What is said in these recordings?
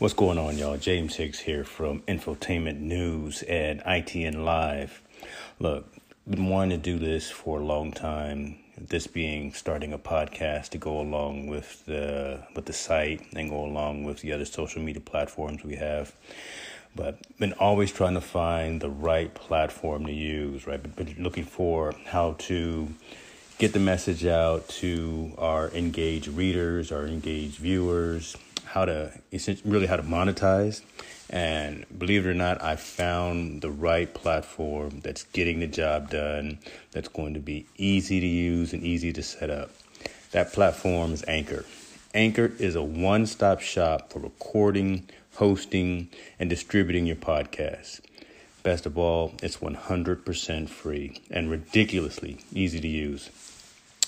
What's going on, y'all? James Hicks here from Infotainment News and ITN Live. Look, been wanting to do this for a long time. This being starting a podcast to go along with the with the site and go along with the other social media platforms we have. But been always trying to find the right platform to use. Right, been looking for how to get the message out to our engaged readers, our engaged viewers how to really how to monetize. And believe it or not, I found the right platform that's getting the job done, that's going to be easy to use and easy to set up. That platform is Anchor. Anchor is a one stop shop for recording, hosting, and distributing your podcast. Best of all, it's 100% free and ridiculously easy to use.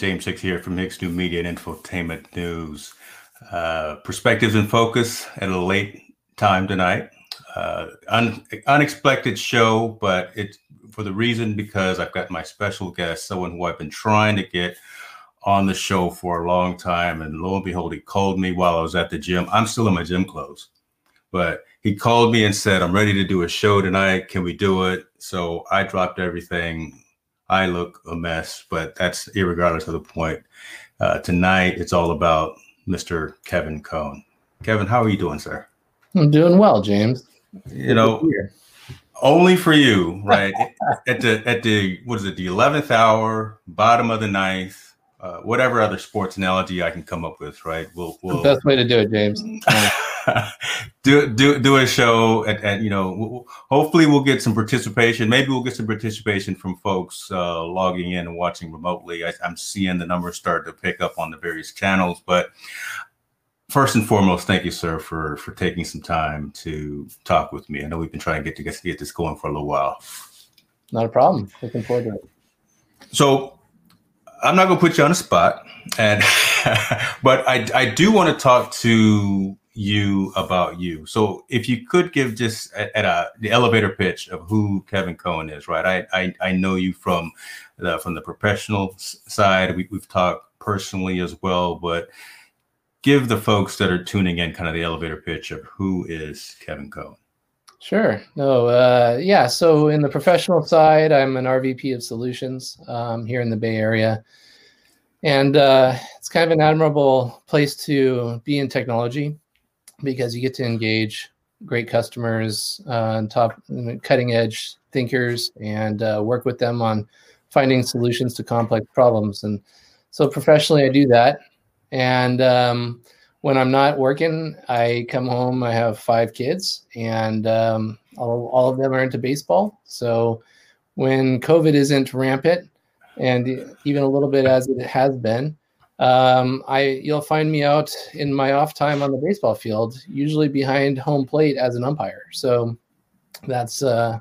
James Hicks here from Hicks New Media and Infotainment News. Uh, perspectives in focus at a late time tonight. Uh, un- unexpected show, but it's for the reason because I've got my special guest, someone who I've been trying to get on the show for a long time. And lo and behold, he called me while I was at the gym. I'm still in my gym clothes, but he called me and said, I'm ready to do a show tonight. Can we do it? So I dropped everything I look a mess, but that's irregardless of the point. Uh, tonight, it's all about Mr. Kevin Kohn. Kevin, how are you doing, sir? I'm doing well, James. You know, only for you, right? at the at the what is it? The eleventh hour, bottom of the ninth, uh, whatever other sports analogy I can come up with, right? We'll, we'll best way to do it, James. do do do a show at, at you know hopefully we'll get some participation. Maybe we'll get some participation from folks uh, logging in and watching remotely. I, i'm seeing the numbers start to pick up on the various channels but first and foremost thank you sir for for taking some time to talk with me. I know we've been trying to get to get, to get this going for a little while. Not a problem. Looking forward to it. So i'm not going to put you on the spot and but i i do want to talk to you about you. So if you could give just at, at a the elevator pitch of who Kevin Cohen is, right? I I, I know you from the from the professional side. We, we've talked personally as well, but give the folks that are tuning in kind of the elevator pitch of who is Kevin Cohen. Sure. No. Uh, yeah. So in the professional side, I'm an RVP of solutions um, here in the Bay Area, and uh, it's kind of an admirable place to be in technology because you get to engage great customers, uh, top cutting edge thinkers, and uh, work with them on finding solutions to complex problems. And so professionally, I do that. And um, when I'm not working, I come home. I have five kids, and um, all, all of them are into baseball. So when COVID isn't rampant, and even a little bit as it has been, um, I you'll find me out in my off time on the baseball field, usually behind home plate as an umpire. So that's uh,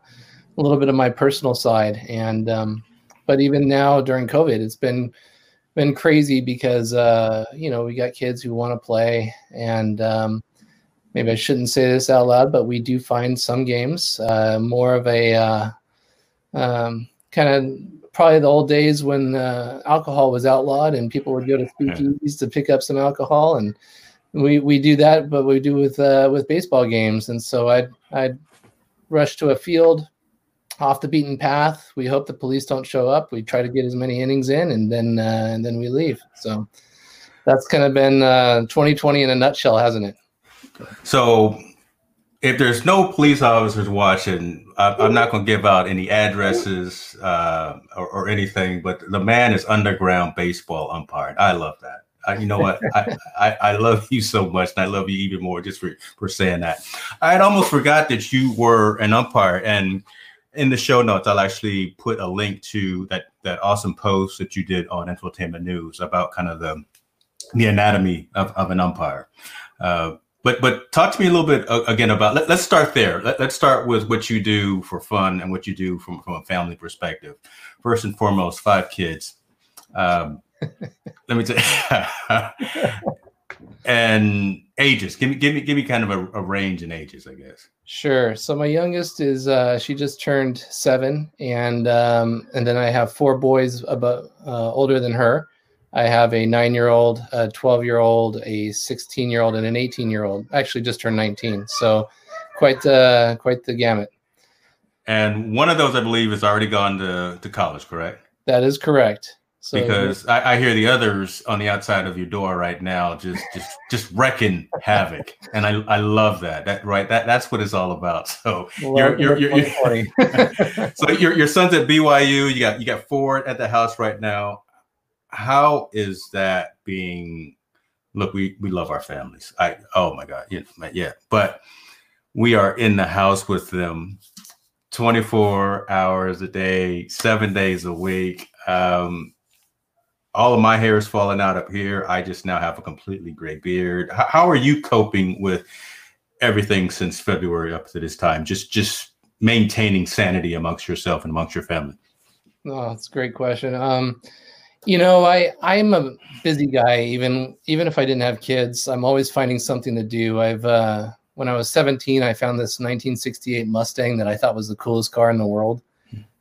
a little bit of my personal side. And um, but even now during COVID, it's been been crazy because uh, you know we got kids who want to play, and um, maybe I shouldn't say this out loud, but we do find some games uh, more of a uh, um, kind of probably the old days when uh, alcohol was outlawed and people would go to speakeasies to pick up some alcohol and we we do that but we do with uh, with baseball games. And so i'd i'd rush to a field off the beaten path. We hope the police don't show up. We try to get as many innings in and then uh, and then we leave. So that's kind of been 2020 uh, in a nutshell hasn't it? So if there's no police officers watching, I, am not going to give out any addresses uh, or, or, anything. But the man is underground baseball umpire. I love that. I, you know what? I, I, I love you so much, and I love you even more just for for saying that. I had almost forgot that you were an umpire, and in the show notes, I'll actually put a link to that that awesome post that you did on Infotainment News about kind of the the anatomy of, of an umpire. Uh, but but talk to me a little bit uh, again about let, us start there. Let, us start with what you do for fun and what you do from, from a family perspective. First and foremost five kids. Um, let me tell and ages. Give me give me give me kind of a, a, range in ages i guess. Sure. So my youngest is uh, she just turned seven and um, and then i have four boys about uh, older than her I have a nine year old, a 12 year old, a 16 year old, and an 18 year old. Actually, just turned 19. So quite, uh, quite the gamut. And one of those, I believe, has already gone to, to college, correct? That is correct. So, because I, I, hear the others on the outside of your door right now, just just just wrecking havoc, and I I love that. That right, that that's what it's all about. So you're, you're, you're, you're so your your son's at BYU. You got you got Ford at the house right now how is that being look we we love our families. I oh my god yeah, yeah. But we are in the house with them 24 hours a day seven days a week. Um all of my hair is falling out up here. I just now have a completely gray beard. How, how are you coping with everything since february up to this time? Just just maintaining sanity amongst yourself and amongst your family. Oh that's a great question. Um you know, I I'm a busy guy. Even even if I didn't have kids, I'm always finding something to do. I've uh, when I was 17, I found this 1968 Mustang that I thought was the coolest car in the world.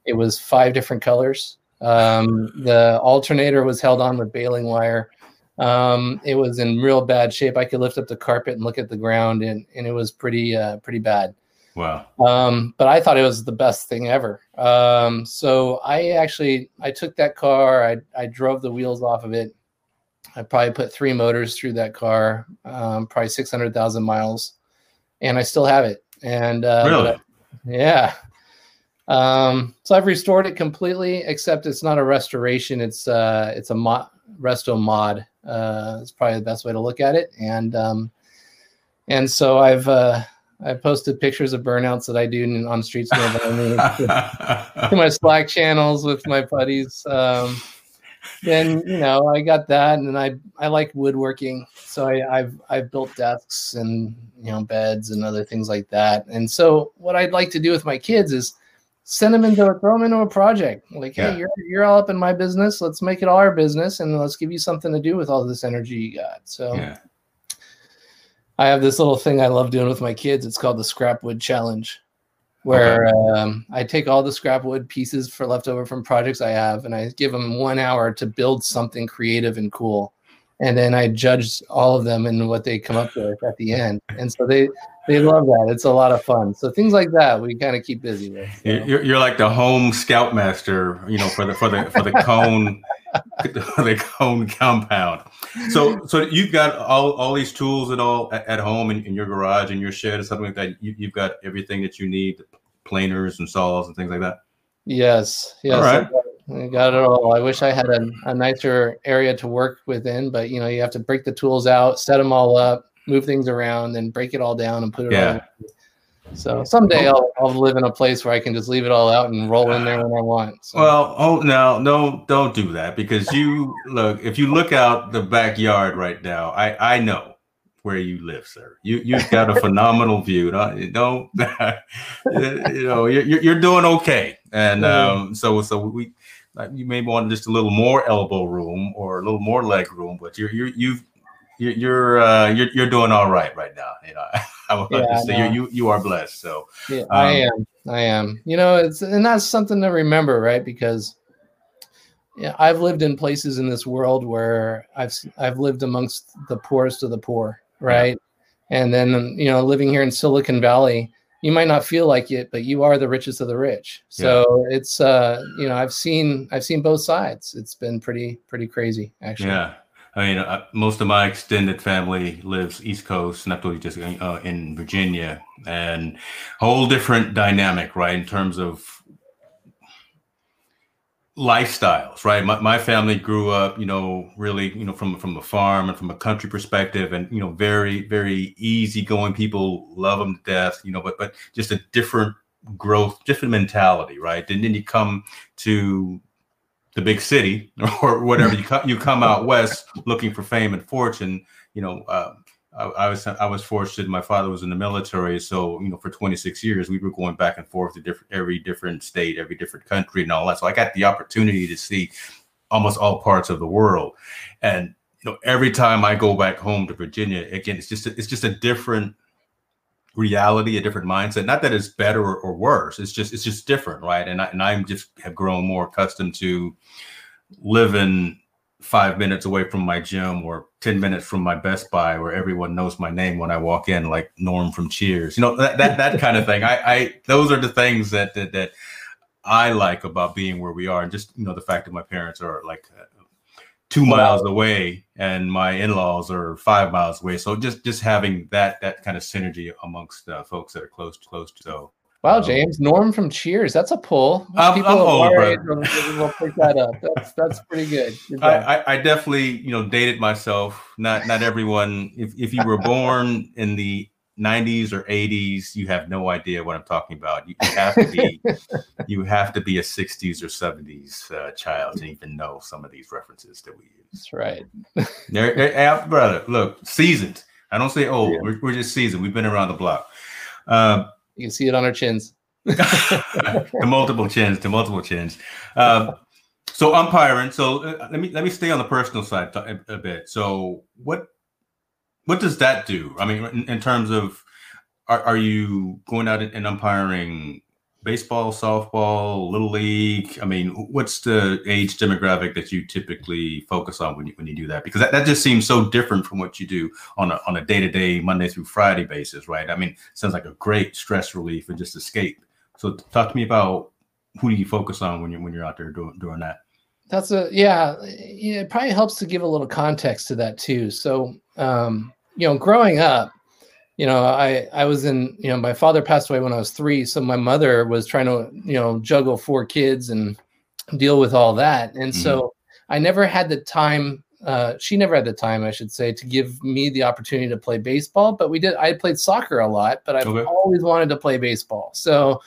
It was five different colors. Um, the alternator was held on with baling wire. Um, it was in real bad shape. I could lift up the carpet and look at the ground, and, and it was pretty uh, pretty bad. Wow. Um, but I thought it was the best thing ever. Um, so I actually I took that car, I I drove the wheels off of it. I probably put three motors through that car, um, probably six hundred thousand miles, and I still have it. And uh, really, I, yeah. Um, so I've restored it completely, except it's not a restoration. It's uh, it's a mod, resto mod. Uh, it's probably the best way to look at it. And um, and so I've uh, I posted pictures of burnouts that I do on streets to my Slack channels with my buddies. Um, then you know I got that, and I I like woodworking, so I, I've I've built desks and you know beds and other things like that. And so what I'd like to do with my kids is send them into throw them into a project. Like, hey, you're you're all up in my business. Let's make it all our business, and let's give you something to do with all this energy you got. So. Yeah. I have this little thing I love doing with my kids. It's called the scrap wood challenge, where okay. um, I take all the scrap wood pieces for leftover from projects I have, and I give them one hour to build something creative and cool, and then I judge all of them and what they come up with at the end. And so they they love that. It's a lot of fun. So things like that we kind of keep busy with. So. You're, you're like the home scoutmaster, you know, for the for the for the Kohn the Kohn compound. So so you've got all, all these tools and all at, at home in, in, your garage in your shed or something like that. You, have got everything that you need, planers and saws and things like that. Yes. Yes. All right. I got it all. I wish I had a, a nicer area to work within, but you know, you have to break the tools out, set them all up, move things around, and break it all down and put it yeah. So someday I'll, I'll live in a place where I can just leave it all out and roll in there when I want. So. Well, oh no, no, don't do that because you look. If you look out the backyard right now, I I know where you live, sir. You you've got a phenomenal view. Don't, don't you know you're you're doing okay, and um, so so we you may want just a little more elbow room or a little more leg room, but you're you're you've you're you're uh, you're, you're doing all right right now. You know, I would yeah, say no. you you are blessed. So yeah, um, I am. I am. You know, it's and that's something to remember, right? Because yeah, I've lived in places in this world where I've I've lived amongst the poorest of the poor, right? Yeah. And then you know, living here in Silicon Valley, you might not feel like it, but you are the richest of the rich. So yeah. it's uh, you know, I've seen I've seen both sides. It's been pretty pretty crazy, actually. Yeah. I mean, uh, most of my extended family lives East Coast, not really just uh, in Virginia, and whole different dynamic, right, in terms of lifestyles, right? My, my family grew up, you know, really, you know, from from a farm and from a country perspective, and you know, very very easygoing people, love them to death, you know, but but just a different growth, different mentality, right? And then you come to the big city or whatever. You come you come out west looking for fame and fortune you know uh, I, I, was I was fortunate. My father was in the military. So you know for 26 years we were going back and forth to different every different state every different country and all that. So I got the opportunity to see almost all parts of the world. And you know every time I go back home to Virginia again it's just a, it's just a different reality, a different mindset. Not that it's better or, or worse. It's just it's just different, right? And I and I'm just have grown more accustomed to living five minutes away from my gym or 10 minutes from my Best Buy where everyone knows my name when I walk in, like Norm from Cheers. You know, that that, that kind of thing. I, I those are the things that, that that I like about being where we are. And just, you know, the fact that my parents are like two miles away and my in-laws are five miles away so just just having that that kind of synergy amongst uh, folks that are close close to so Wow, um, James, Norm from Cheers. That's a pull. I'm, People I'm old. Will, will pick that up. That's that's pretty good. I, I, I, definitely, you know, dated myself. Not not everyone. If if you were born in the 90s or 80s, you have no idea what I'm talking about. You, have to be you have to be a 60s or 70s uh, child to even know some of these references that we use. That's right. they're, they're, brother, look, seasoned. I don't say old. Yeah. We're, we're, just seasoned. We've been around the block. Uh, you can see it on our chins. the multiple chins, the multiple chins. Uh, so umpiring. So uh, let me let me stay on the personal side a, a bit. So what what does that do? I mean, in, in terms of, are, are, you going out and umpiring baseball, softball, little league? I mean, what's the age demographic that you typically focus on when you when you do that? Because that, that just seems so different from what you do on a on a day to day Monday through Friday basis, right? I mean, sounds like a great stress relief and just escape. So talk to me about who do you focus on when you're when you're out there doing doing that. That's a yeah. It probably helps to give a little context to that too. So um, you know, growing up, you know, I I was in, you know, my father passed away when I was three, so my mother was trying to, you know, juggle four kids and deal with all that, and mm-hmm. so I never had the time. Uh, she never had the time, I should say, to give me the opportunity to play baseball. But we did. I played soccer a lot, but I've okay. always wanted to play baseball. So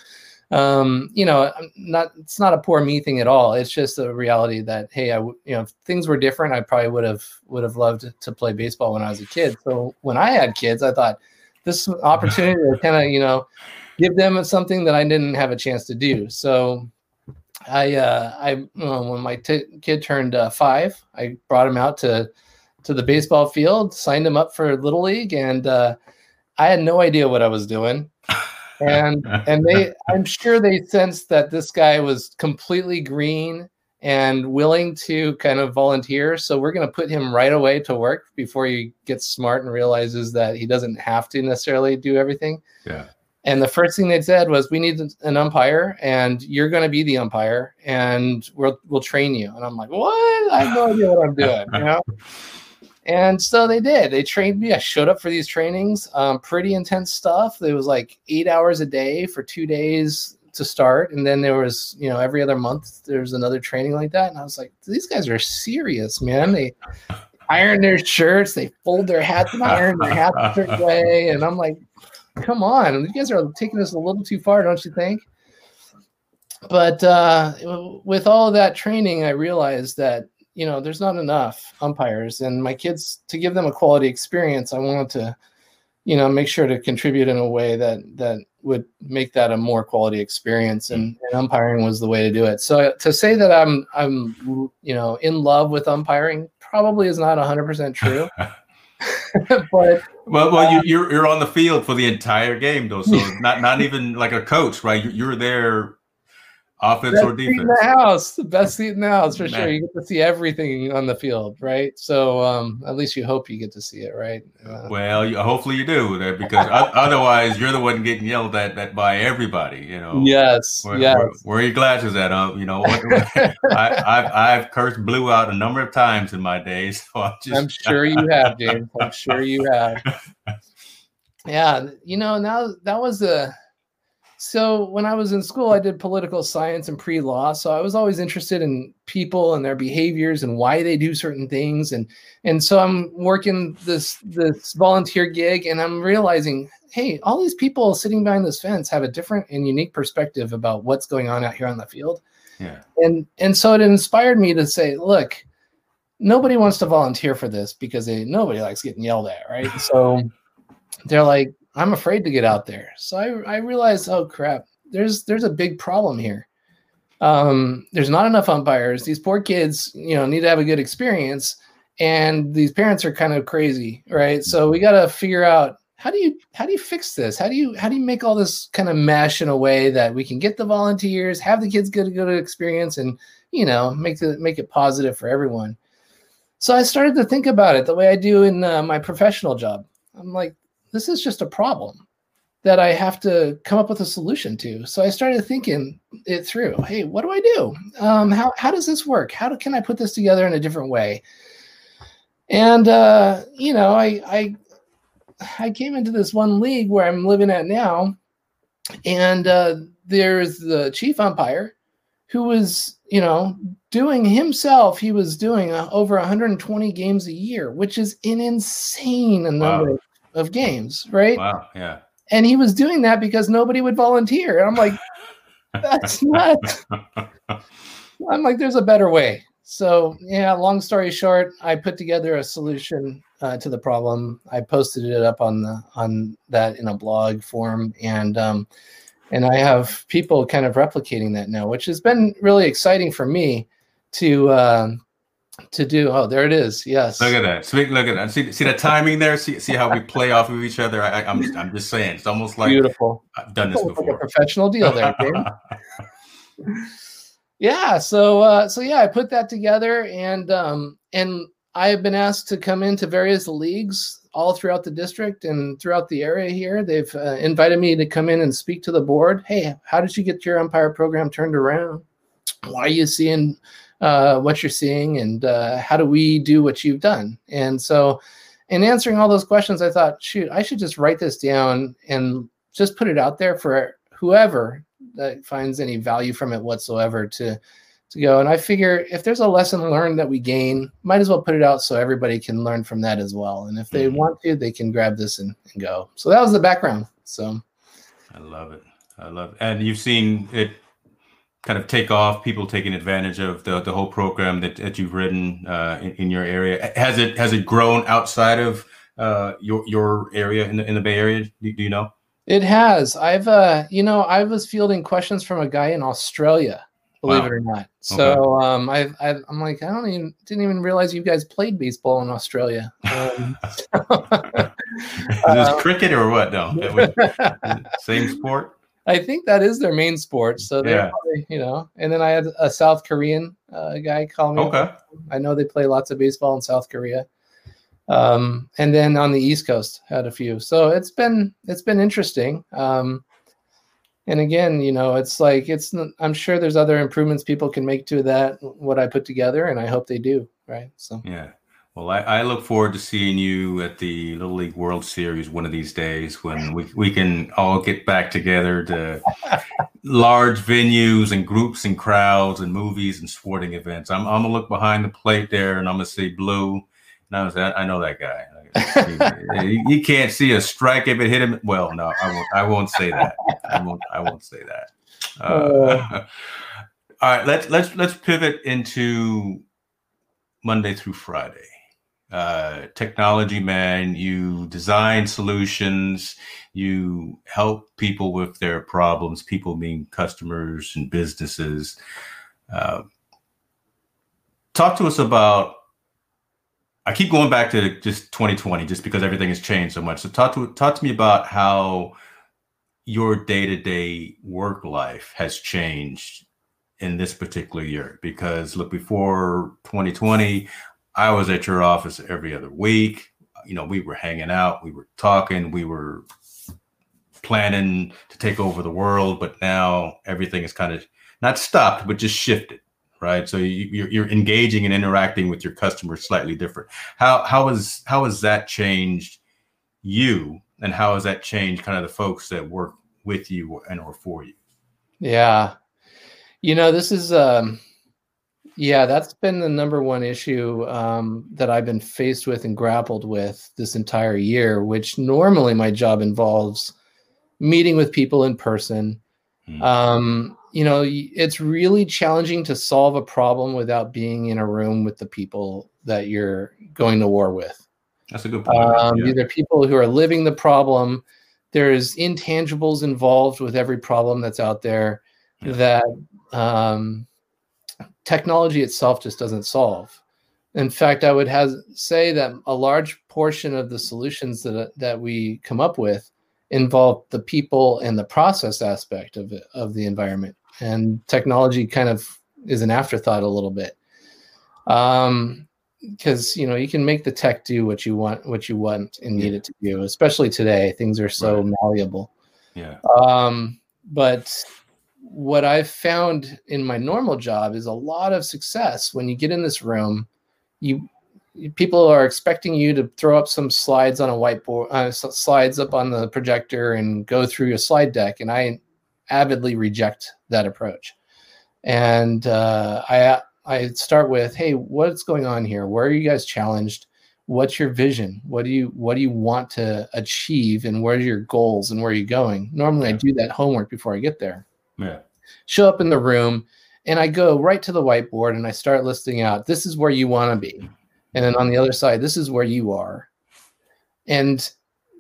um, you know, not it's not a poor me thing at all. It's just a reality that hey, I you know, if things were different, I probably would have would have loved to play baseball when I was a kid. So when I had kids, I thought this opportunity to kind of you know give them something that I didn't have a chance to do. So I uh, I when my t- kid turned uh, five, I brought him out to to the baseball field, signed him up for little league, and uh, I had no idea what I was doing and and they i'm sure they sensed that this guy was completely green and willing to kind of volunteer. So we're going to put him right away to work before he gets smart and realizes that he doesn't have to necessarily do everything. Yeah. And the first thing they said was we need an umpire and you're going to be the umpire and we'll we'll train you. And i'm like what? I have no idea what i'm doing you know and so they did. They trained me. I showed up for these trainings. Um, pretty intense stuff. It was like eight hours a day for two days to start, and then there was, you know, every other month there was another training like that. And I was like, these guys are serious, man. They iron their shirts, they fold their hats and iron their hats a certain way, and I'm like, come on, you guys are taking this a little too far, don't you think? But uh, with all of that training, I realized that you know there's not enough umpires, and my kids to give them a quality experience. I wanted to, you know, make sure to contribute in a way that that would make that a more quality experience, and, and umpiring was the way to do it. So to say that I'm I'm you know in love with umpiring probably is not 100 percent true. but well, well, uh, you, you're you're on the field for the entire game though, so not not even like a coach, right? You're there offense best or defense. Seat in the house, the best seat in the house for Man. sure. You get to see everything on the field, right? So um, at least you hope you get to see it, right? Uh, well, you, hopefully you do, because otherwise you're the one getting yelled at, at by everybody. You know. Yes. Where, yes. Where, where, are your glasses at? Uh, you know, what, I, have I've cursed blue out a number of times in my days. So I'm, just, I'm sure you have, James. I'm sure you have. Yeah, you know, now that was a so when I was in school, I did political science and pre-law. So I was always interested in people and their behaviors and why they do certain things. And and so I'm working this this volunteer gig, and I'm realizing, hey, all these people sitting behind this fence have a different and unique perspective about what's going on out here on the field. Yeah. And and so it inspired me to say, look, nobody wants to volunteer for this because they nobody likes getting yelled at, right? So they're like, I'm afraid to get out there. So I, I realized, oh crap, there's there's a big problem here. Um, there's not enough umpires. These poor kids, you know, need to have a good experience, and these parents are kind of crazy, right? So we got to figure out how do you how do you fix this? How do you how do you make all this kind of mesh in a way that we can get the volunteers, have the kids get a good experience, and you know, make it make it positive for everyone. So I started to think about it the way I do in uh, my professional job. I'm like, this is just a problem that I have to come up with a solution to. So I started thinking it through. Hey, what do I do? Um, how how does this work? How do, can I put this together in a different way? And uh, you know, I I I came into this one league where I'm living at now, and uh, there's the chief umpire who was you know doing himself. He was doing uh, over 120 games a year, which is an insane number wow of games, right? Wow, yeah. And he was doing that because nobody would volunteer. And I'm like, that's not. I'm like, there's a better way. So yeah, long story short, I put together a solution uh, to the problem. I posted it up on the on that in a blog form, and um, and I have people kind of replicating that now, which has been really exciting for me to uh, to do. Oh, there it is. Yes. Look at that. Speak. Look at that. See, see the timing there. See, see how we play off of each other. I, am I'm, I'm just saying. It's almost like beautiful. I've done this before. Like a professional deal there. yeah. So, uh, so yeah, I put that together, and um, and I have been asked to come into various leagues all throughout the district and throughout the area here. They've uh, invited me to come in and speak to the board. Hey, how did you get your umpire program turned around? Why are you seeing uh, what you're seeing and uh, how do we do what you've done? And so in answering all those questions i thought shoot i should just write this down and just put it out there for whoever that finds any value from it whatsoever to to go. And i figure if there's a lesson learned that we gain might as well put it out so everybody can learn from that as well. And if they mm-hmm. want to they can grab this and, and go. So that was the background. So i love it. I love it. And you've seen it kind of take off, people taking advantage of the, the whole program that, that you've written uh, in, in, your area? Has it has it grown outside of uh, your your area in the in the Bay Area? Do, do you know? It has. I've uh, you know, I was fielding questions from a guy in Australia, believe wow. it or not. So okay. um, I, I am like, I don't even didn't even realize you guys played baseball in Australia. Um, Is this uh, cricket or what? No, same sport. I think that is their main sport. So they, yeah. you know, and then I had a South Korean uh, guy call me. Okay. I know they play lots of baseball in South Korea. Um, and then on the East Coast had a few. So it's been it's been interesting. Um, and again, you know, it's like it's. I'm sure there's other improvements people can make to that what I put together, and I hope they do. Right. So yeah. Well, I, I, look forward to seeing you at the Little League World Series one of these days when we, we can all get back together to large venues and groups and crowds and movies and sporting events. I'm, I'm going to look behind the plate there and I'm going to see blue Now I know that guy. you can't see a strike if it hit him. Well, no, I won't. I won't say that. I won't. I won't say that. Uh, uh, all right, let's let's let's pivot into Monday through Friday. Uh, technology man, you design solutions, you help people with their problems. People being customers and businesses. Uh, talk to us about I keep going back to just 2020 just because everything has changed so much. So talk to talk to me about how your day-to-day work life has changed in this particular year because look before 2020 I was at your office every other week. You know, we were hanging out, we were talking, we were planning to take over the world, but now everything is kind of not stopped but just shifted right? So you, you're engaging and interacting with your customers slightly different. How how is how has that changed you, and how has that changed kind of the folks that work with you and or for you? Yeah, you know this is um, yeah that's been the number one issue um, that I've been faced with and grappled with this entire year. Which normally my job involves meeting with people in person. Mm. Um, you know it's really challenging to solve a problem without being in a room with the people that you're going to war with that's a good point um, yeah. these are people who are living the problem there's intangibles involved with every problem that's out there yeah. that um, technology itself just doesn't solve. In fact i would have say that a large portion of the solutions that, that we come up with involve the people and the process aspect of it, of the environment. And technology kind of is an afterthought a little bit. Um because you know you can make the tech do what you want what you want and need it to do especially today. Things are so right. malleable. Yeah. Um but what i've found in my normal job is a lot of success when you get in this room you people are expecting you to throw up some slides on a whiteboard uh, slides up on the projector and go through your slide deck and i avidly reject that approach. And uh, I I start with, hey, what's going on here? Where are you guys challenged? What's your vision? What do you what do you want to achieve, and what are your goals, and where are you going? Normally, I do that homework before I get there. Yeah. Show up in the room, and I go right to the whiteboard, and I start listing out. This is where you want to be, and then on the other side, this is where you are, and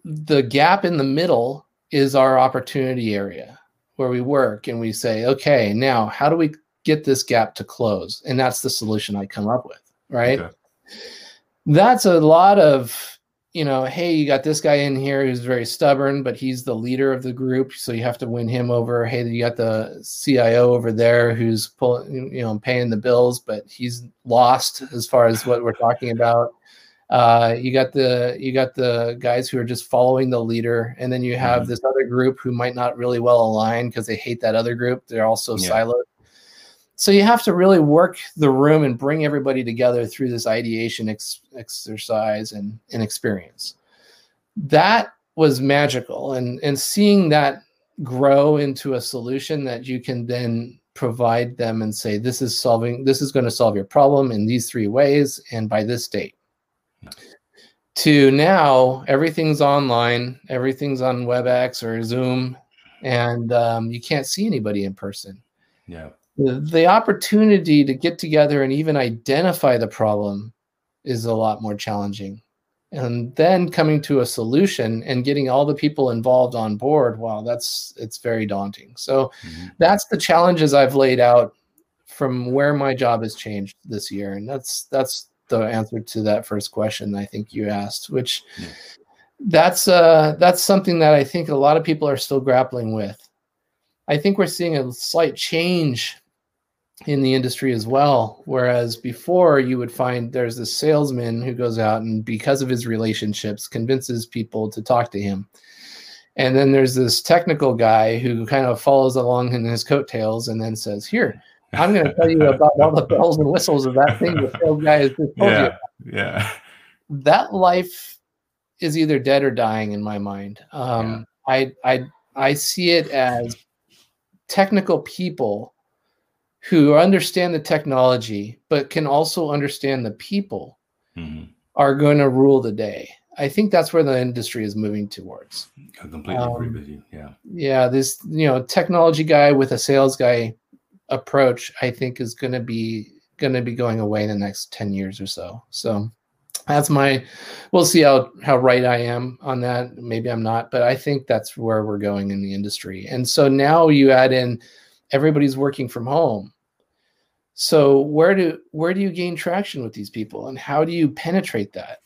the gap in the middle is our opportunity area where we work and we say, okay, now how do we get this gap to close? And that's the solution I come up with, right? Okay. That's a lot of, you know, hey, you got this guy in here who's very stubborn, but he's the leader of the group. So you have to win him over. Hey, you got the CIO over there who's pulling, you know, paying the bills, but he's lost as far as what we're talking about. Uh, you got the you got the guys who are just following the leader, and then you have mm-hmm. this other group who might not really well align because they hate that other group. They're also yeah. siloed. So you have to really work the room and bring everybody together through this ideation ex- exercise and, and experience. That was magical, and and seeing that grow into a solution that you can then provide them and say this is solving this is going to solve your problem in these three ways and by this date to now everything's online, everything's on WebEx or Zoom, and um, you can't see anybody in person. Yeah. The, the opportunity to get together and even identify the problem is a lot more challenging. And then coming to a solution and getting all the people involved on board, wow, that's it's very daunting. So mm-hmm. that's the challenges I've laid out from where my job has changed this year. And that's that's the answer to that first question I think you asked, which yeah. that's uh, that's something that I think a lot of people are still grappling with. I think we're seeing a slight change in the industry as well. Whereas before, you would find there's this salesman who goes out and, because of his relationships, convinces people to talk to him. And then there's this technical guy who kind of follows along in his coattails and then says, Here, I'm going to tell you about all the bells and whistles of that thing the sales guy has just told yeah, you. Yeah. That life is either dead or dying in my mind. Um, yeah. I I I see it as technical people who understand the technology but can also understand the people mm-hmm. are going to rule the day. I think that's where the industry is moving towards. I completely um, agree with you. Yeah. Yeah. This, you know, technology guy with a sales guy approach, I think is going to be going to be going away in the next 10 years or so. So that's my we'll see how how right I am on that. Maybe I'm not, but I think that's where we're going in the industry. And so now you add in everybody's working from home. So where do where do you gain traction with these people and how do you penetrate that?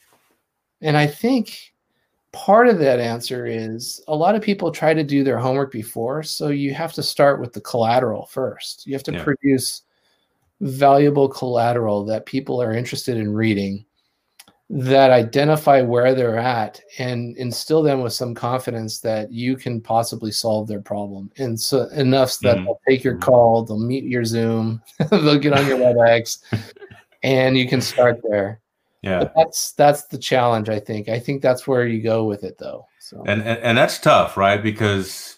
And I think part of that answer is a lot of people try to do their homework before. So you have to start with the collateral first. You have to yeah. produce valuable collateral that people are interested in reading that identify where they're at and instill them with some confidence that you can possibly solve their problem. And so enough that mm-hmm. they'll take your call they'll meet your zoom they'll get on your webex and you can start there. Yeah. But that's that's the challenge i think. I think that's where you go with it though so. And and, and that's tough right? Because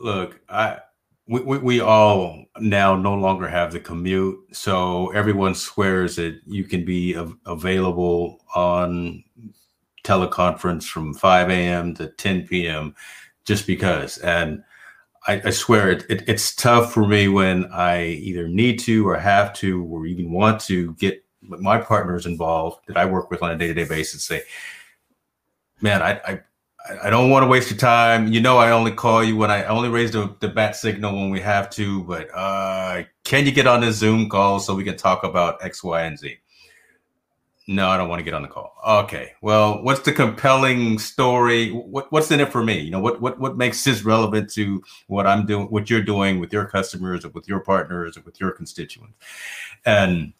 look i we, we, we all now no longer have the commute so everyone swears that you can be av- available on teleconference from 5 a.m to 10 p.m just because. And I, I swear it, it, it's tough for me when I either need to or have to or even want to get my partners involved that I work with on a day to day basis say, man, I, I, I don't want to waste your time. You know, I only call you when I, only raise the, the bat signal when we have to, but uh, can you get on this Zoom call so we can talk about X, Y, and Z? No, I don't want to get on the call. Okay. Well, what's the compelling story? What, what's in it for me? You know, what, what, what makes this relevant to what I'm doing, what you're doing with your customers or with your partners or with your constituents? And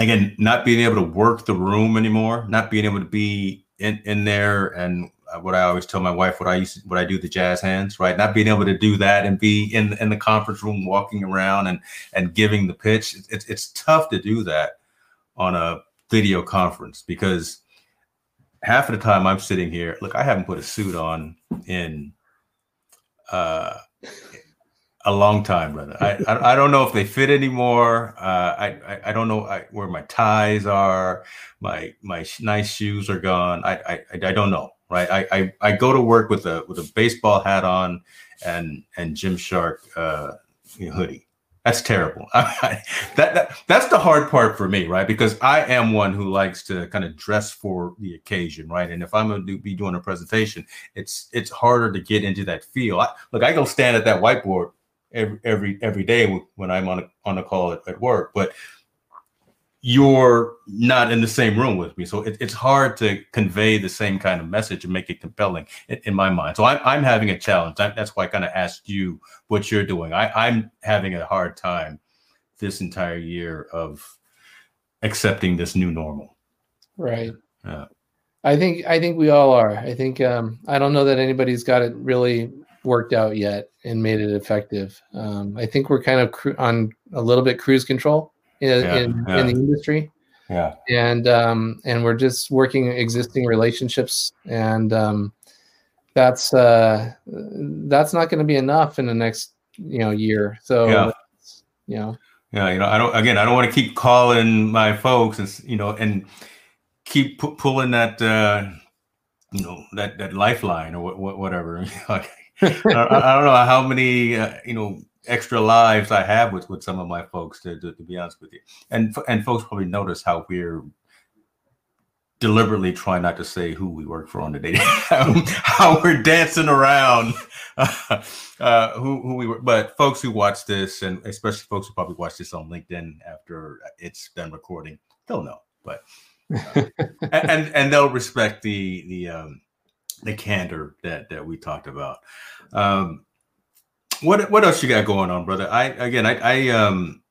again, not being able to work the room anymore, not being able to be in, in there and what I always tell my wife, what I used to, what I do the jazz hands, right? Not being able to do that and be in in the conference room, walking around and and giving the pitch. It's it's tough to do that on a video conference because half of the time I'm sitting here. Look, I haven't put a suit on in uh, a long time, brother. I, I, I don't know if they fit anymore. Uh, I, I, I don't know I, where my ties are. My my nice shoes are gone. I I, I don't know. Right. I, I I go to work with a with a baseball hat on and and Gymshark uh, hoodie. That's terrible. that, that that's the hard part for me, right? Because I am one who likes to kind of dress for the occasion, right? And if I'm going to be doing a presentation, it's it's harder to get into that feel. I, look, I go stand at that whiteboard every every every day when I'm on a on a call at, at work, but you're not in the same room with me, so it, it's hard to convey the same kind of message and make it compelling in, in my mind. So I'm I'm having a challenge. I, that's why I kind of asked you what you're doing. I, I'm having a hard time this entire year of accepting this new normal. Right. Yeah. I think I think we all are. I think um, I don't know that anybody's got it really worked out yet and made it effective. Um, I think we're kind of cru- on a little bit cruise control in, yeah, in, yeah. in, the industry. Yeah. And um, and we're just working existing relationships, and um, that's uh, that's not going to be enough in the next you know year. So yeah. you know. Yeah, you know, I don't. Again, I don't want to keep calling my folks, and you know, and keep pu- pulling that, uh, you know, that that lifeline or what, whatever. I, I, don't know how many uh, you know extra lives I have with with some of my folks. To, to, to be honest with you, and and folks probably notice how we're deliberately trying not to say who we work for on the day, how we're dancing around uh, who who we were. But folks who watch this, and especially folks who probably watch this on LinkedIn after it's done recording, they'll know. But uh, and and they'll respect the the um, the candor that that we talked about. Um, what what else you got going on, brother? I again, I, I um,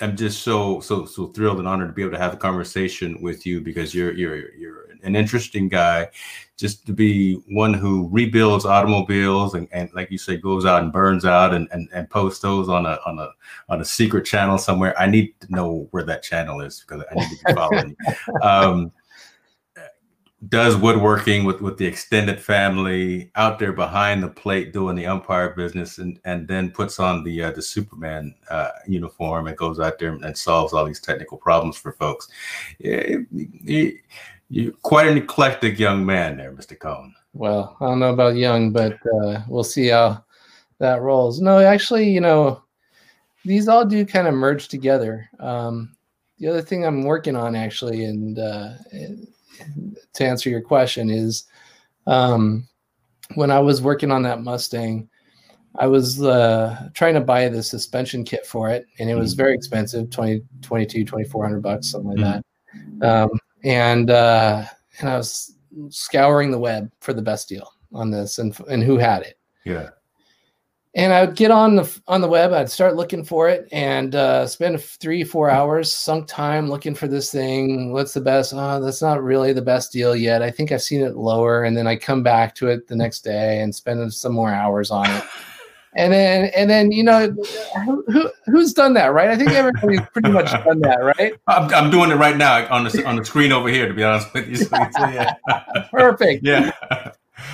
am just so so so thrilled and honored to be able to have a conversation with you because you're you're you're an interesting guy. Just to be one who rebuilds automobiles and, and like you say, goes out and burns out and, and, and posts those on a on a on a secret channel somewhere. I need to know where that channel is because I need to be following. um, does woodworking with with the extended family out there behind the plate doing the umpire business and and then puts on the uh, the superman uh, uniform and goes out there and solves all these technical problems for folks yeah, You're quite an eclectic young man there, Mr. Kohn. Well, I don't know about young, but uh, we'll see how that rolls. No, actually, you know, these all do kind of merge together. Um, the other thing I'm working on, actually, and uh, to answer your question, is um, when I was working on that Mustang, I was uh, trying to buy the suspension kit for it, and it was very expensive 20, 22, 2400 bucks, something like mm-hmm. that. Um, and uh, and I was scouring the web for the best deal on this and and who had it. Yeah. And I would get on the on the web. I'd start looking for it and uh, spend three four hours sunk time looking for this thing. What's the best? Oh, that's not really the best deal yet. I think I've seen it lower. And then I come back to it the next day and spend some more hours on it and then and then you know who, who's done that right i think everybody's pretty much done that right I'm, I'm doing it right now on the on the screen over here to be honest with you so, yeah. perfect yeah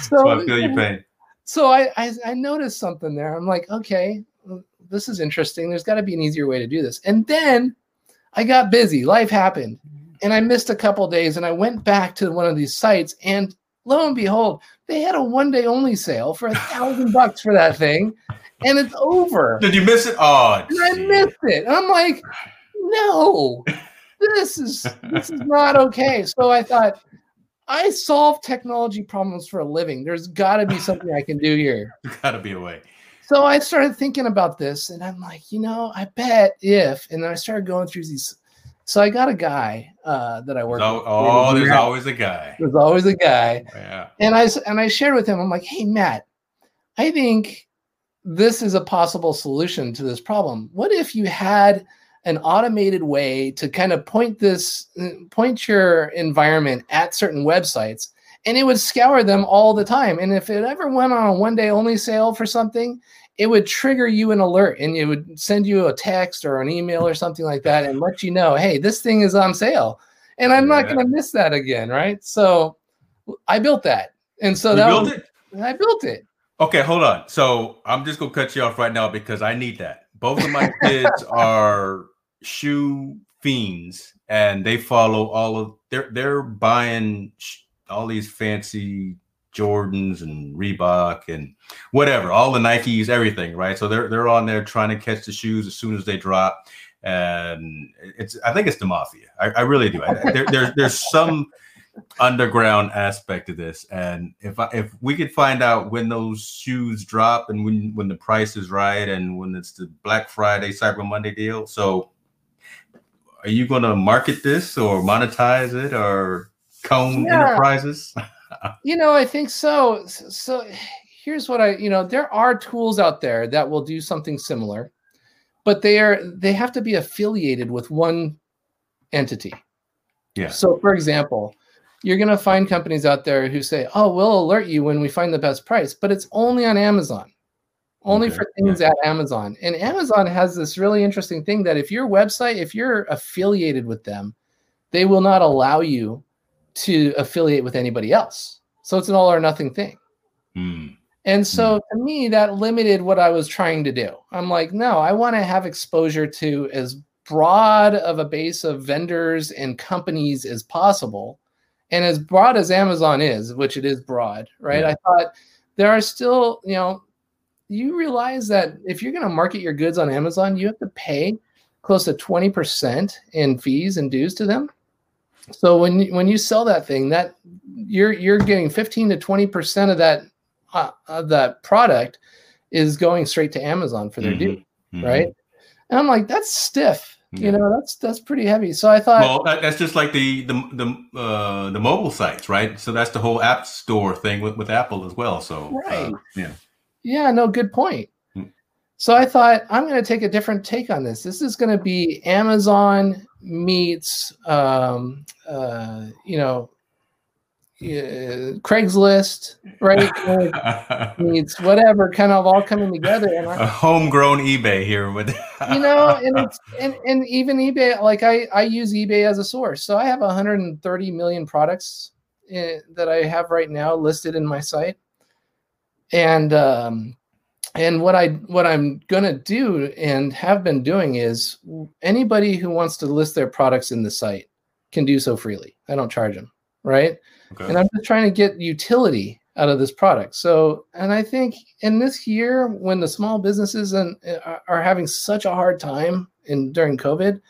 so, so, i feel your pain so I, I i noticed something there i'm like okay this is interesting there's got to be an easier way to do this and then i got busy life happened mm-hmm. and i missed a couple days and i went back to one of these sites and lo and behold, they had a one day only sale for a thousand bucks for that thing, and it's over. Did you miss it? Oh, and I missed it. I'm like, no, this is this is not okay. So I thought, I solve technology problems for a living. There's got to be something I can do here. There's got to be a way. So I started thinking about this, and I'm like, you know, I bet if, and then I started going through these so I got a guy uh, that I work. Oh, with. oh there's always a guy. There's always a guy. Yeah. And I and I shared with him. I'm like, hey Matt, I think this is a possible solution to this problem. What if you had an automated way to kind of point this point your environment at certain websites and it would scour them all the time and if it ever went on a one day only sale for something it would trigger you an alert and it would send you a text or an email or something like that and let you know, hey, this thing is on sale. And I'm not going to miss that again, right? So I built that. And so you that built was, it? I built it. Okay, hold on. So I'm just going to cut you off right now because I need that. Both of my kids are shoe fiends and they follow all of they're they're buying all these fancy Jordans and Reebok and whatever, all the Nikes, everything, right? So they're they're on there trying to catch the shoes as soon as they drop, and it's I think it's the mafia. I, I really do. I, there, there's there's some underground aspect to this, and if I, if we could find out when those shoes drop and when when the price is right and when it's the Black Friday Cyber Monday deal, so are you going to market this or monetize it or Kohn yeah. Enterprises? you know, I think so. So here's what I, you know, there are tools out there that will do something similar, but they are they have to be affiliated with one entity. Yeah. So for example, you're going to find companies out there who say, "Oh, we'll alert you when we find the best price," but it's only on Amazon. Only okay. for things yeah. at Amazon. And Amazon has this really interesting thing that if your website, if you're affiliated with them, they will not allow you to affiliate with anybody else. So it's an all or nothing thing. Mm. And so mm. to me, that limited what I was trying to do. I'm like, no, I want to have exposure to as broad of a base of vendors and companies as possible. And as broad as Amazon is, which it is broad, right? Yeah. I thought there are still, you know, you realize that if you're going to market your goods on Amazon, you have to pay close to 20% in fees and dues to them. So when you, when you sell that thing, that you're you're getting 15 to 20 percent of that uh, of that product is going straight to Amazon for their mm-hmm. due, mm-hmm. right? And I'm like, that's stiff. Yeah. You know, that's that's pretty heavy. So I thought, well, that's just like the the the uh, the mobile sites, right? So that's the whole app store thing with with Apple as well. So uh, right, uh, yeah, yeah, no, good point. Mm. So I thought I'm going to take a different take on this. This is going to be Amazon meets, um, uh, you know, uh, Craigslist, right? meets whatever, kind of all coming together. And I, a homegrown eBay here with, you know, and it's and, and even eBay, like I I use eBay as a source, so I have 130 million products in, eh, that I have right now listed in my site, and um, and what I what I'm gonna do and have been doing is anybody who wants to list their products in the site can do so freely. I don't charge them, right? Okay. And I'm just trying to get utility out of this product. So, and I think in this year, when the small businesses and uh, are having such a hard time in during COVID,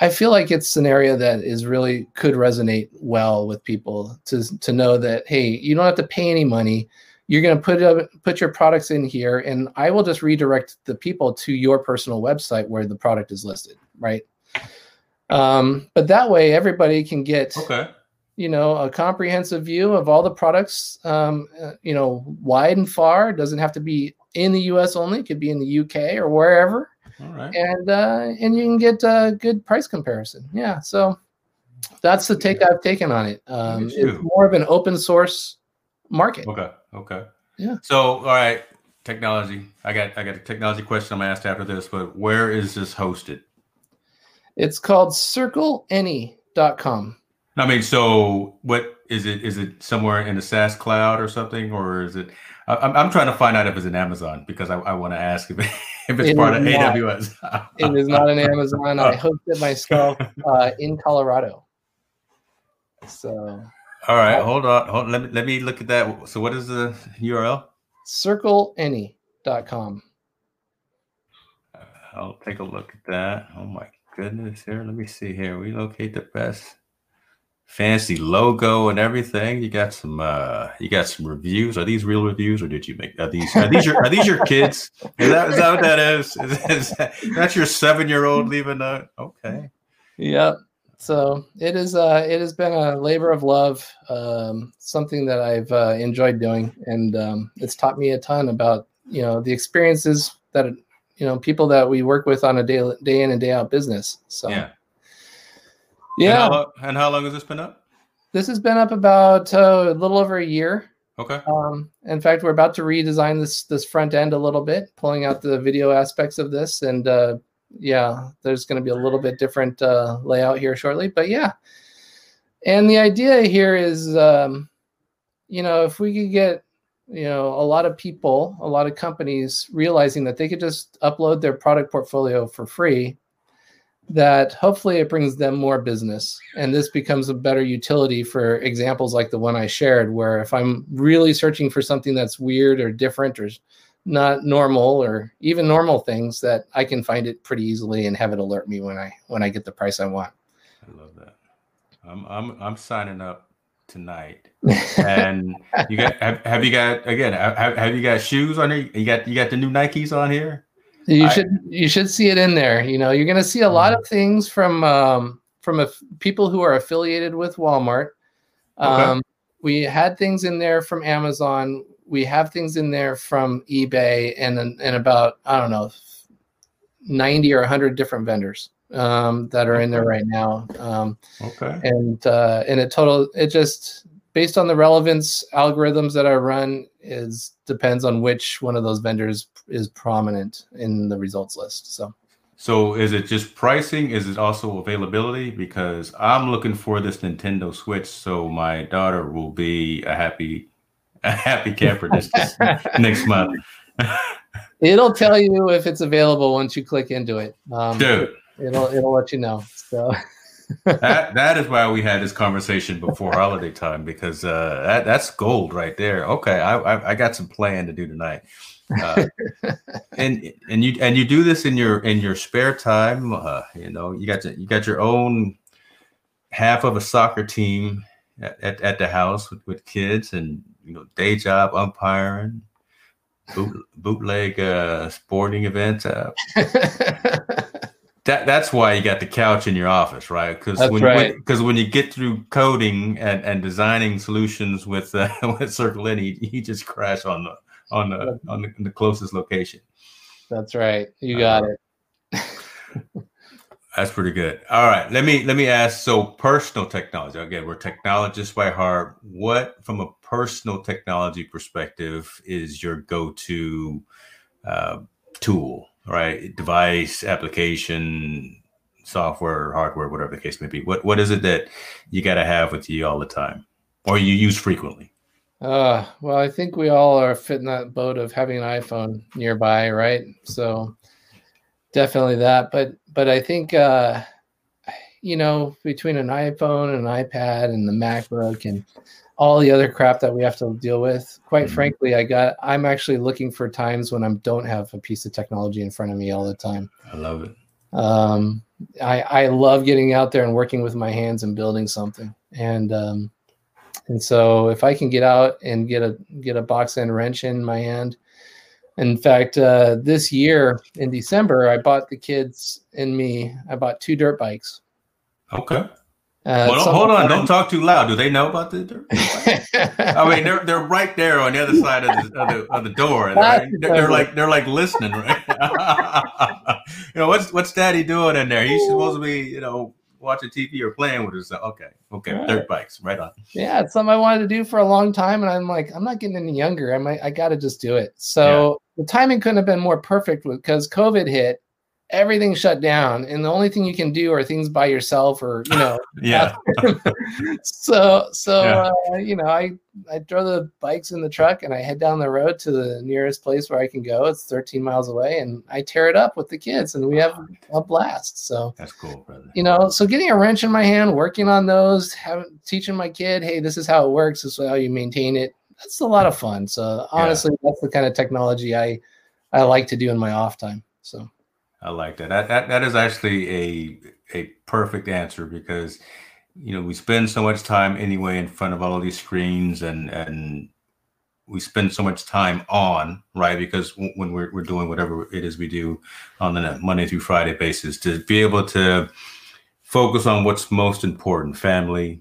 I feel like it's an area that is really could resonate well with people to to know that hey, you don't have to pay any money. You're going to put up, put your products in here, and I will just redirect the people to your personal website where the product is listed, right? Um, but that way, everybody can get okay. you know a comprehensive view of all the products um, uh, you know wide and far. It doesn't have to be in the us only. It could be in the uk or wherever. All right. and uh, and you can get a good price comparison. Yeah so that's the take i've taken on it. Um, it's more of an open source market. Okay okay yeah so all right technology i got i got a technology question i'm asked after this but where is this hosted it's called circleany.com I mean, so what is it? Is it somewhere in the SaaS cloud or something, or is it? I'm, I'm trying to find out if it's an Amazon because I, I want to ask if, it, if it's it part of not, AWS. it is not an Amazon. I hosted it myself uh, in Colorado. So. All right, hold on. Hold, let me let me look at that. So, what is the URL? CircleAny.com. I'll take a look at that. Oh my goodness! Here, let me see here. We locate the best fancy logo and everything. You got some uh you got some reviews. Are these real reviews or did you make are these are these your are these your kids? Is that is that what that is? Is, is that, that's your seven year old leaving a okay. Yep. So it is uh it has been a labor of love, um, something that I've uh, enjoyed doing and um, it's taught me a ton about, you know, the experiences that you know, people that we work with on a day day in and day out business. So yeah yeah. And how, and how long has this been up? This has been up about uh, a little over a year. Okay. Um, in fact, we're about to redesign this this front end a little bit, pulling out the video aspects of this, and uh, yeah, there's going to be a little bit different uh, layout here shortly. But yeah, and the idea here is, um, you know, if we could get you know a lot of people, a lot of companies realizing that they could just upload their product portfolio for free that hopefully it brings them more business and this becomes a better utility for examples like the one i shared where if i'm really searching for something that's weird or different or not normal or even normal things that i can find it pretty easily and have it alert me when i when i get the price i want i love that i'm i'm, I'm signing up tonight and you got have, have you got again have, have you got shoes on here you got you got the new nikes on here you I, should you should see it in there. You know, you're going to see a lot of mm-hmm. things from um, from a, people who are affiliated with Walmart. Okay. Um, we had things in there from Amazon. We have things in there from eBay, and and about I don't know, ninety or hundred different vendors um, that are in there right now. Um, okay. And uh, and it total it just based on the relevance algorithms that I run is depends on which one of those vendors is prominent in the results list. So so is it just pricing? Is it also availability? Because I'm looking for this Nintendo Switch, so my daughter will be a happy a happy camper this, this next month. it'll tell you if it's available once you click into it. Um, Dude. It'll it'll let you know. So that that is why we had this conversation before holiday time because uh, that that's gold right there. Okay, I, I, I got some plan to do tonight, uh, and and you and you do this in your in your spare time. Uh, you know, you got to, you got your own half of a soccer team at, at, at the house with, with kids, and you know, day job umpiring, boot, bootleg uh, sporting events. Uh, that that's why you got the couch in your office, right? Because when because right. when, you get through coding and, and designing solutions with uh, with CircleAny, you just crash on the on the on the, the closest location. That's right. You got uh, it. That's pretty good. All right, let me let me ask. So, personal technology. Again, we're technologists by heart. What, from a personal technology perspective, is your go-to uh, tool? right? Device, application, software, hardware, whatever the case may be. What what is it that you got to have with you all the time, or you use frequently? Uh, well, I think we all are fitting that boat of having an iPhone nearby, right? So definitely that. But but I think uh, you know, between an iPhone and an iPad and the MacBook and all the other crap that we have to deal with, quite mm-hmm. frankly, I got I'm actually looking for times when I don't have a piece of technology in front of me all the time. I love it. Um, I I love getting out there and working with my hands and building something. And um, and so if I can get out and get a get a box end wrench in my hand in fact, uh, this year in December, I bought the kids and me. I bought two dirt bikes. Okay. Uh, well, hold on! Don't talk too loud. Do they know about the dirt? I mean, they're they're right there on the other side of the of the, of the door. Right? They're, they're, like they're like listening, right? you know what's what's Daddy doing in there? He's supposed to be, you know, watching TV or playing with us. Okay, okay, right. dirt bikes, right on. Yeah, it's something I wanted to do for a long time, and I'm like, I'm not getting any younger. I might, I got to just do it. So. The timing couldn't have been more perfect because COVID hit, everything shut down and the only thing you can do are things by yourself or you know. Yeah. So so yeah. Uh, you know i i throw the bikes in the truck and i head down the road to the nearest place where i can go. It's 13 miles away and i tear it up with the kids and we have a blast. So that's cool brother. you know so getting a wrench in my hand working on those having teaching my kid hey this is how it works. This is how you maintain it that's a lot of fun so honestly yeah. that's the kind of technology i i like to do in my off time so I like that. That that, that is actually a a perfect answer because you know we spend so much time anyway in front of all of these screens and and we spend so much time on right because when we're, we're doing whatever it is we do on the monday through friday basis to be able to focus on what's most important family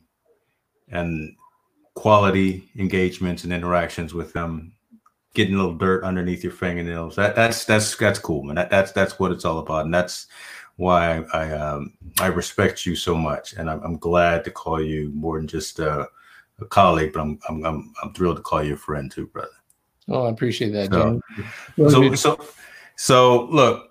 and quality engagements and interactions with them getting a little dirt underneath your fingernails. That that's that's that's cool, man. That, that's that's what it's all about, and that's why I I, um, I respect you so much, and I'm, I'm glad to call you more than just a, a colleague, but I'm, I'm I'm I'm thrilled to call you a friend too, brother. Oh, I appreciate that, so, so, so so look,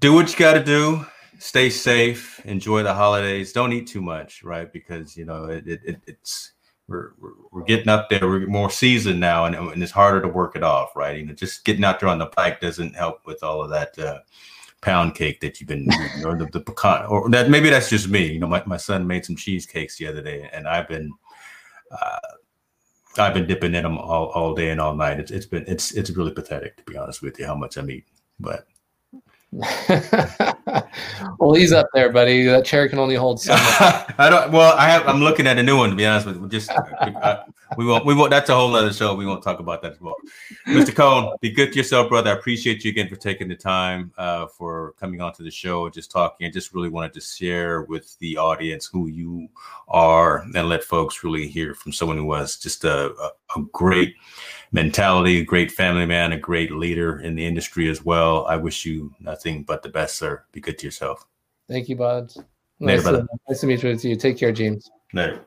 do what you got to do. Stay safe. Enjoy the holidays. Don't eat too much, right? Because you know it, it, it's we're, we're, we're getting up there. We're more seasoned now, and, and, it's harder to work it off, right? You know, just getting out there on the bike doesn't help with all of that uh, pound cake that you've been, eating or the, the pecan, or that maybe that's just me. You know, my, my son made some cheesecakes the other day, and I've been, uh, I've been dipping in them all, all day and all night. It's it's been it's it's really pathetic to be honest with you how much I'm eating, but well, he's up there, buddy. That chair can only hold so much. I don't. Well, I have. I'm looking at a new one. To be honest with you, just uh, we won't. We won't. That's a whole other show. We won't talk about that as well. Mr. Kohn, be good to yourself, brother. I appreciate you again for taking the time uh, for coming onto the show, just talking. I just really wanted to share with the audience who you are and let folks really hear from someone who was just a, a, a great mentality, a great family man, a great leader in the industry as well. I wish you nothing but the best, sir. Be good to yourself. Thank you, Bud. Nice, to, nice to meet you. Take care, James. Later.